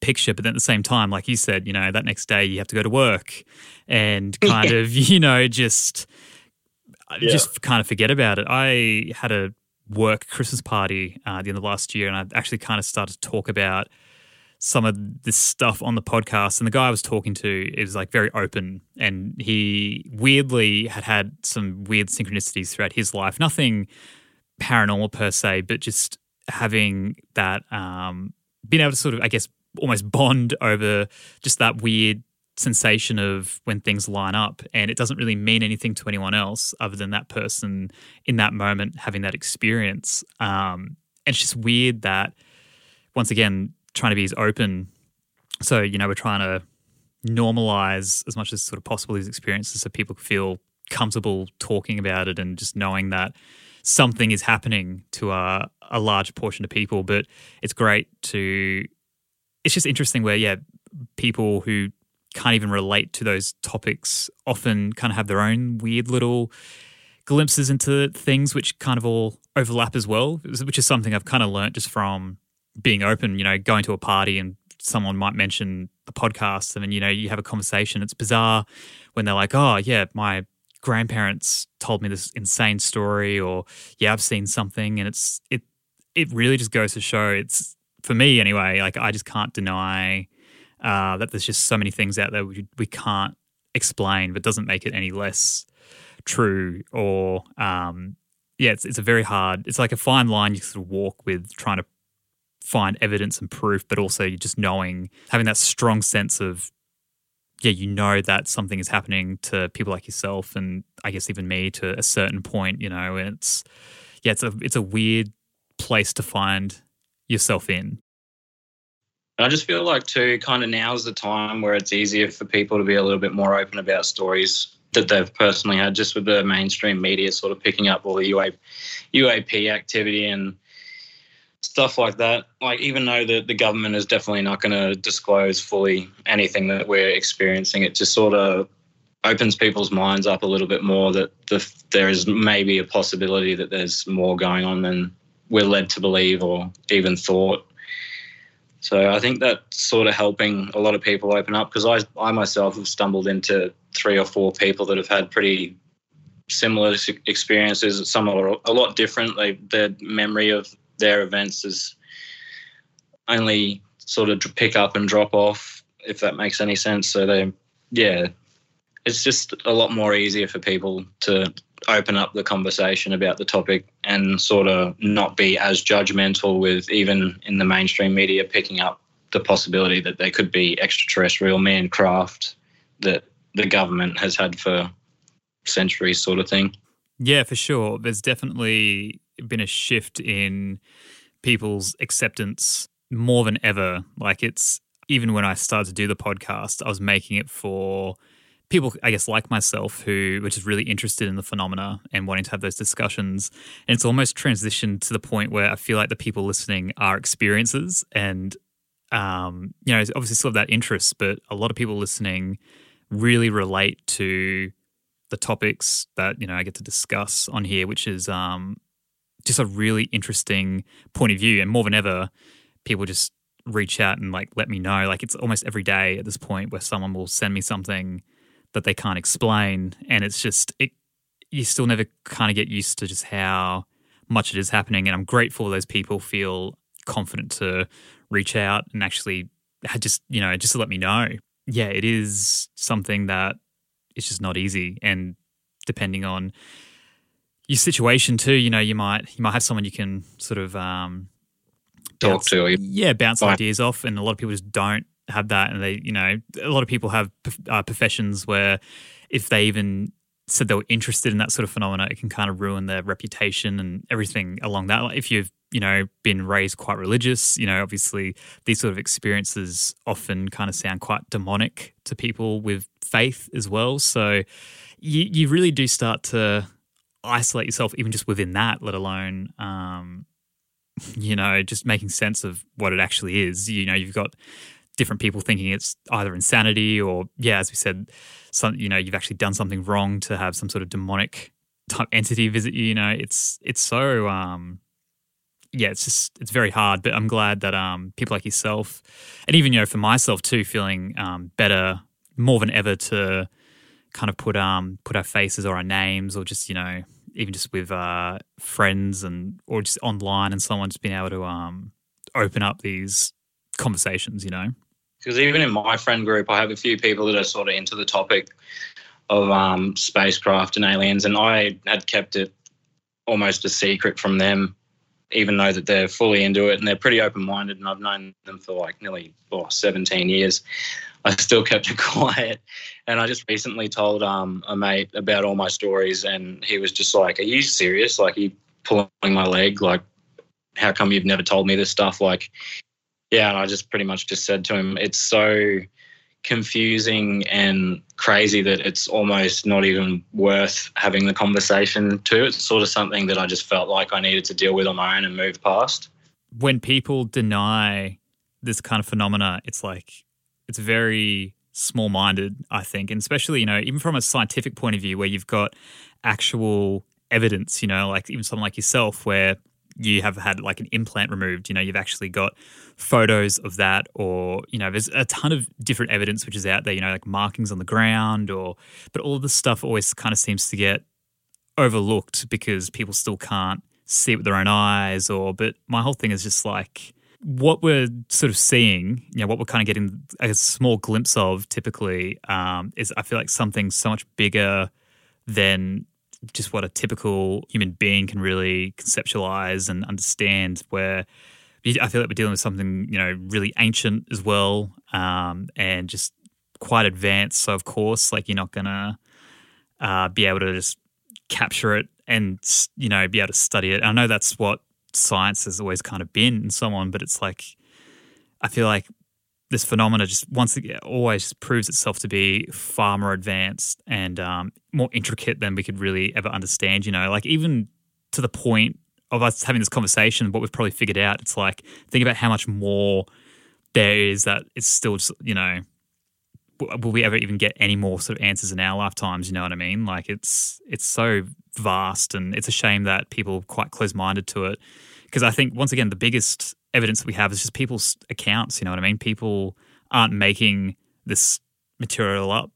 picture. But then at the same time like you said you know that next day you have to go to work and kind of you know just Yeah. just kind of forget about it. I had a work christmas party uh, at the end of last year and i actually kind of started to talk about some of this stuff on the podcast. And the guy i was talking to is like very open and he weirdly had had some weird synchronicities throughout his life. Nothing paranormal per se but just having that um being able to sort of i guess almost bond over just that weird sensation of when things line up. And it doesn't really mean anything to anyone else other than that person in that moment having that experience. Um and it's just weird that once again trying to be as open. So you know we're trying to normalize as much as sort of possible these experiences so people feel comfortable talking about it and just knowing that something is happening to a, a large portion of people. But it's great to it's just interesting where yeah people who can't even relate to those topics often kind of have their own weird little glimpses into things which kind of all overlap as well which is something i've kind of learnt just from being open you know going to a party and someone might mention the podcast and then you know you have a conversation. It's bizarre when they're like oh yeah my grandparents told me this insane story or yeah i've seen something and it's it it really just goes to show it's for me anyway like i just can't deny uh, that there's just so many things out there we, we can't explain but doesn't make it any less true or um, yeah it's, it's a very hard it's like a fine line you sort of walk with trying to find evidence and proof but also just knowing having that strong sense of yeah you know that something is happening to people like yourself and i guess even me to a certain point you know it's yeah it's a it's a weird place to find yourself in. And I just feel like too, kind of now is the time where it's easier for people to be a little bit more open about stories that they've personally had, just with the mainstream media sort of picking up all the UA, UAP activity and stuff like that. Like even though the, the government is definitely not going to disclose fully anything that we're experiencing, it just sort of opens people's minds up a little bit more that the, there is maybe a possibility that there's more going on than we're led to believe or even thought. So I think that's sort of helping a lot of people open up because I, I myself have stumbled into three or four people that have had pretty similar experiences. Some are a lot different. They, their memory of their events is only sort of pick up and drop off, if that makes any sense. So they, yeah, it's just a lot more easier for people to open up the conversation about the topic and sort of not be as judgmental with even in the mainstream media picking up the possibility that there could be extraterrestrial man craft that the government has had for centuries sort of thing. Yeah, for sure. There's definitely been a shift in people's acceptance more than ever. Like it's even when I started to do the podcast, I was making it for people, I guess, like myself, who were just really interested in the phenomena and wanting to have those discussions. And it's almost transitioned to the point where I feel like the people listening are experiences and, um, you know, obviously still have that interest, but a lot of people listening really relate to the topics that, you know, I get to discuss on here, which is um, just a really interesting point of view. And more than ever, people just reach out and like let me know. Like it's almost every day at this point where someone will send me something that they can't explain, and it's just it. You still never kind of get used to just how much it is happening, and I'm grateful those people feel confident to reach out and actually just you know just to let me know. Yeah, it is something that it's just not easy, and depending on your situation too, you know, you might you might have someone you can sort of um, Talk bounce- to. yeah, bounce ideas off, and a lot of people just don't have that, and they, you know, a lot of people have uh, professions where if they even said they were interested in that sort of phenomena, it can kind of ruin their reputation and everything along that. Like if you've you know, been raised quite religious. You know, obviously these sort of experiences often kind of sound quite demonic to people with faith as well. So you, you really do start to isolate yourself even just within that, let alone, um, you know, just making sense of what it actually is. You know, you've got different people thinking it's either insanity or, yeah, as we said, some, you know, you've actually done something wrong to have some sort of demonic type entity visit you. You know, it's it's so um, yeah, it's just it's very hard. But I'm glad that um, people like yourself, and even you know for myself too, feeling um, better more than ever to kind of put um put our faces or our names or just you know even just with uh, friends and or just online and someone just being able to um open up these conversations. You know, because even in my friend group, I have a few people that are sort of into the topic of um, spacecraft and aliens, and I had kept it almost a secret from them, even though that they're fully into it and they're pretty open-minded, and I've known them for like nearly oh, 17 years. I still kept it quiet, and I just recently told um, a mate about all my stories, and he was just like, "Are you serious? Like, you pulling my leg? Like, how come you've never told me this stuff?" Like, yeah, and I just pretty much just said to him, "It's so." confusing and crazy that it's almost not even worth having the conversation to. It's sort of something that I just felt like I needed to deal with on my own and move past. When people deny this kind of phenomena, it's like it's very small minded, I think. And especially, you know, even from a scientific point of view where you've got actual evidence, you know, like even someone like yourself where you have had like an implant removed, you know, you've actually got photos of that, or, you know, there's a ton of different evidence which is out there, you know, like markings on the ground, or, but all this stuff always kind of seems to get overlooked because people still can't see it with their own eyes, or, but my whole thing is just like, what we're sort of seeing, you know, what we're kind of getting a small glimpse of typically um, is I feel like something so much bigger than just what a typical human being can really conceptualize and understand. Where I feel like we're dealing with something you know really ancient as well, um, and just quite advanced. So of course, like you're not gonna uh, be able to just capture it and you know be able to study it. I know that's what science has always kind of been and so on, but it's like I feel like this phenomena just once again always proves itself to be far more advanced and um, more intricate than we could really ever understand. You know, like even to the point of us having this conversation, what we've probably figured out, it's like think about how much more there is that it's still just you know. Will we ever even get any more sort of answers in our lifetimes? You know what I mean? Like it's it's so vast, and it's a shame that people are quite close minded to it. Because I think once again, the biggest evidence that we have is just people's accounts. You know what I mean? People aren't making this material up.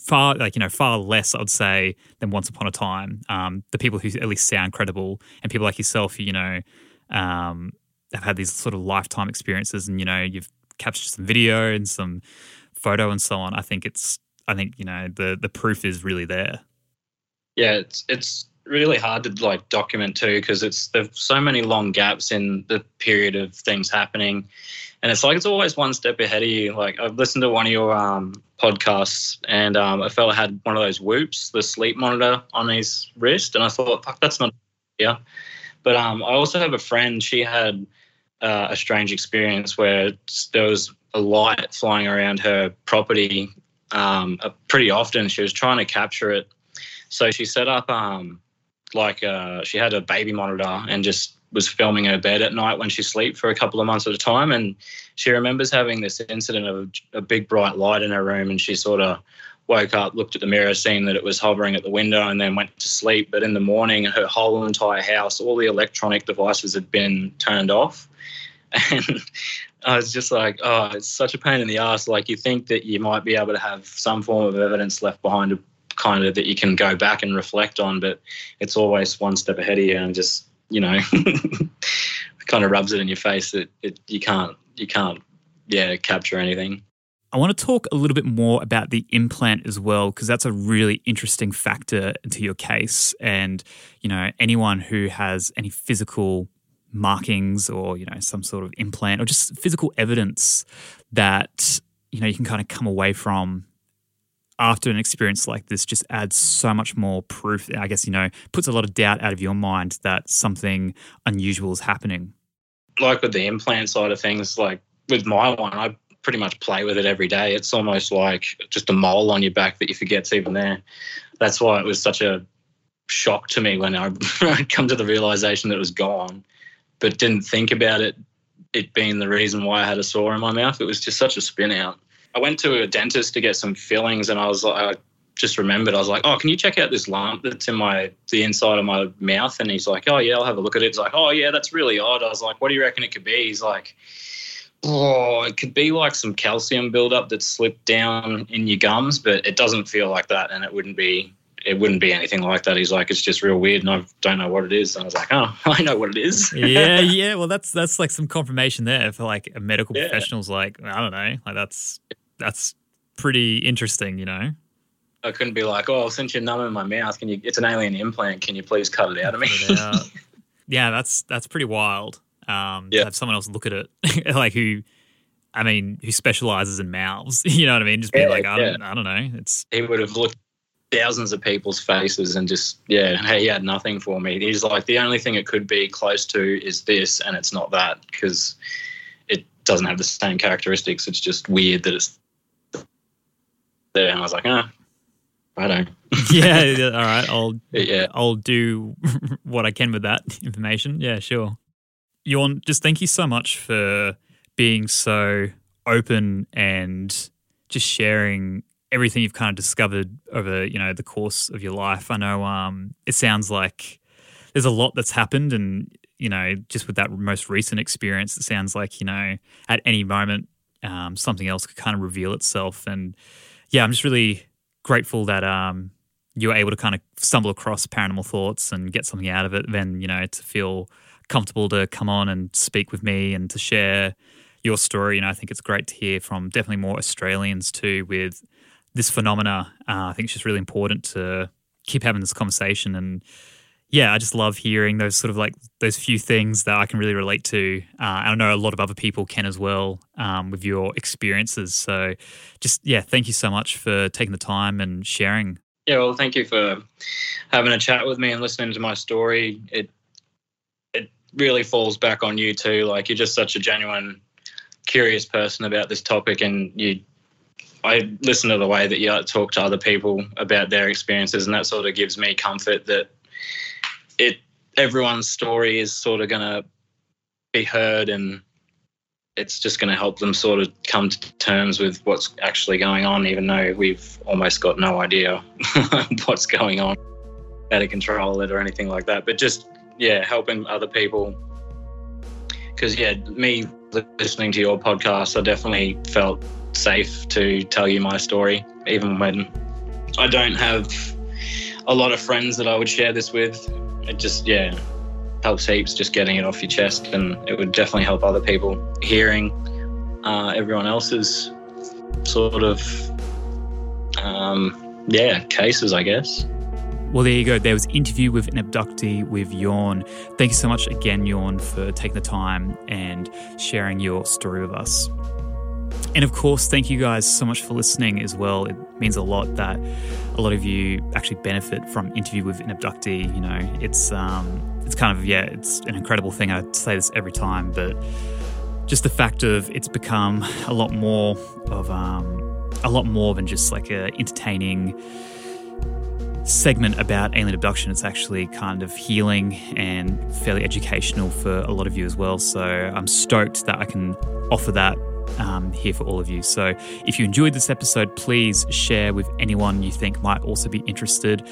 Far like you know far less I would say than once upon a time. Um, the people who at least sound credible and people like yourself, you know, um, have had these sort of lifetime experiences, and you know you've captured some video and some photo and so on. I think it's I think you know the the proof is really there. Yeah, it's it's really hard to like document too because it's there's so many long gaps in the period of things happening. And it's like it's always one step ahead of you. Like i've listened to one of your um, podcasts and um, a fella had one of those Whoops the sleep monitor on his wrist and i thought fuck that's not yeah but um, i also have a friend she had uh, a strange experience where there was a light flying around her property um, uh, pretty often. She was trying to capture it so she set up um, like uh, she had a baby monitor and just was filming her bed at night when she slept for a couple of months at a time. And she remembers having this incident of a big bright light in her room, and she sort of woke up, looked at the mirror, seen that it was hovering at the window, and then went to sleep. But in the morning, her whole entire house, all the electronic devices had been turned off. And I was just like, oh, it's such a pain in the ass. Like, you think that you might be able to have some form of evidence left behind to kind of that you can go back and reflect on, but it's always one step ahead of you and just, you know, kind of rubs it in your face that it, you can't, you can't, yeah, capture anything. I want to talk a little bit more about the implant as well, because that's a really interesting factor to your case. And, you know, anyone who has any physical markings or, you know, some sort of implant or just physical evidence that, you know, you can kind of come away from after an experience like this just adds so much more proof. I guess, you know, puts a lot of doubt out of your mind that something unusual is happening. Like with the implant side of things, like with my one, I pretty much play with it every day. It's almost like just a mole on your back that you forget's even there. That's why it was such a shock to me when I come to the realization that it was gone, but didn't think about it it being the reason why I had a sore in my mouth. It was just such a spin out. I went to a dentist to get some fillings, and I was like, I just remembered, I was like, oh, can you check out this lump that's in my the inside of my mouth? And he's like, oh yeah, I'll have a look at it. He's like, oh yeah, that's really odd. I was like, what do you reckon it could be? He's like, oh, it could be like some calcium buildup that's slipped down in your gums, but it doesn't feel like that, and it wouldn't be it wouldn't be anything like that. He's like, it's just real weird, and I don't know what it is. And I was like, oh, I know what it is. yeah, yeah. Well, that's that's like some confirmation there for like a medical Yeah. professional's like, I don't know, like that's that's pretty interesting, you know. I couldn't be like, oh, since you're numb in my mouth, can you? It's an alien implant. Can you please cut it out of me? Out. yeah, that's that's pretty wild. Um, to Yeah. have someone else look at it, like who, I mean, who specializes in mouths. You know what I mean? Just be Yeah, like, I don't, I don't know. It's he would have looked thousands of people's faces and just yeah, hey, he had nothing for me. He's like, the only thing it could be close to is this, and it's not that because it doesn't have the same characteristics. It's just weird that it's there. And I was like, ah, I don't. yeah, yeah, all right. I'll Yeah. I'll do what I can with that information. Yeah, sure. Ioan, just thank you so much for being so open and just sharing everything you've kind of discovered over, you know, the course of your life. I know um, it sounds like there's a lot that's happened and, you know, just with that most recent experience, it sounds like, you know, at any moment um, something else could kind of reveal itself. And yeah, I'm just really grateful that um, you were able to kind of stumble across paranormal thoughts and get something out of it. Then you know to feel comfortable to come on and speak with me and to share your story. And I think it's great to hear from definitely more Australians too with this phenomena. Uh, I think it's just really important to keep having this conversation and. Yeah, I just love hearing those sort of like those few things that I can really relate to. Uh, and I know a lot of other people can as well um, with your experiences. So, just yeah, thank you so much for taking the time and sharing. Yeah, well, thank you for having a chat with me and listening to my story. It it really falls back on you too. Like you're just such a genuine, curious person about this topic, and you. I listen to the way that you talk to other people about their experiences, and that sort of gives me comfort that everyone's story is sort of going to be heard, and it's just going to help them sort of come to terms with what's actually going on, even though we've almost got no idea what's going on, how to control it or anything like that. But just, yeah, helping other people. Because, yeah, me listening to your podcast, I definitely felt safe to tell you my story, even when I don't have a lot of friends that I would share this with. It just, yeah, helps heaps just getting it off your chest, and it would definitely help other people hearing uh, everyone else's sort of um, yeah cases, I guess. Well, there you go. There was interview with an abductee with Ioan. Thank you so much again, Ioan, for taking the time and sharing your story with us. And of course, thank you guys so much for listening as well. It means a lot that a lot of you actually benefit from interview with an abductee. You know, it's um, it's kind of yeah, it's an incredible thing. I say this every time, but just the fact of it's become a lot more of um, a lot more than just like a entertaining segment about alien abduction. It's actually kind of healing and fairly educational for a lot of you as well. So I'm stoked that I can offer that um, here for all of you. So if you enjoyed this episode, please share with anyone you think might also be interested.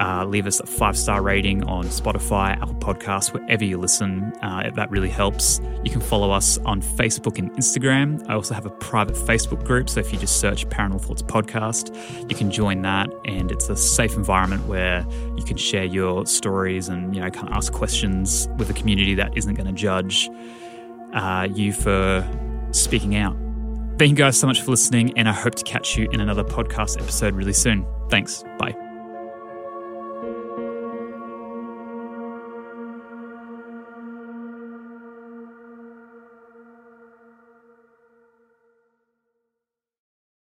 Uh, leave us a five star rating on Spotify, Apple Podcasts, wherever you listen. Uh, that really helps. You can follow us on Facebook and Instagram. I also have a private Facebook group. So if you just search Paranormal Thoughts Podcast, you can join that. And it's a safe environment where you can share your stories and, you know, kind of ask questions with a community that isn't going to judge uh, you for speaking out. Thank you guys so much for listening, and I hope to catch you in another podcast episode really soon. Thanks. Bye.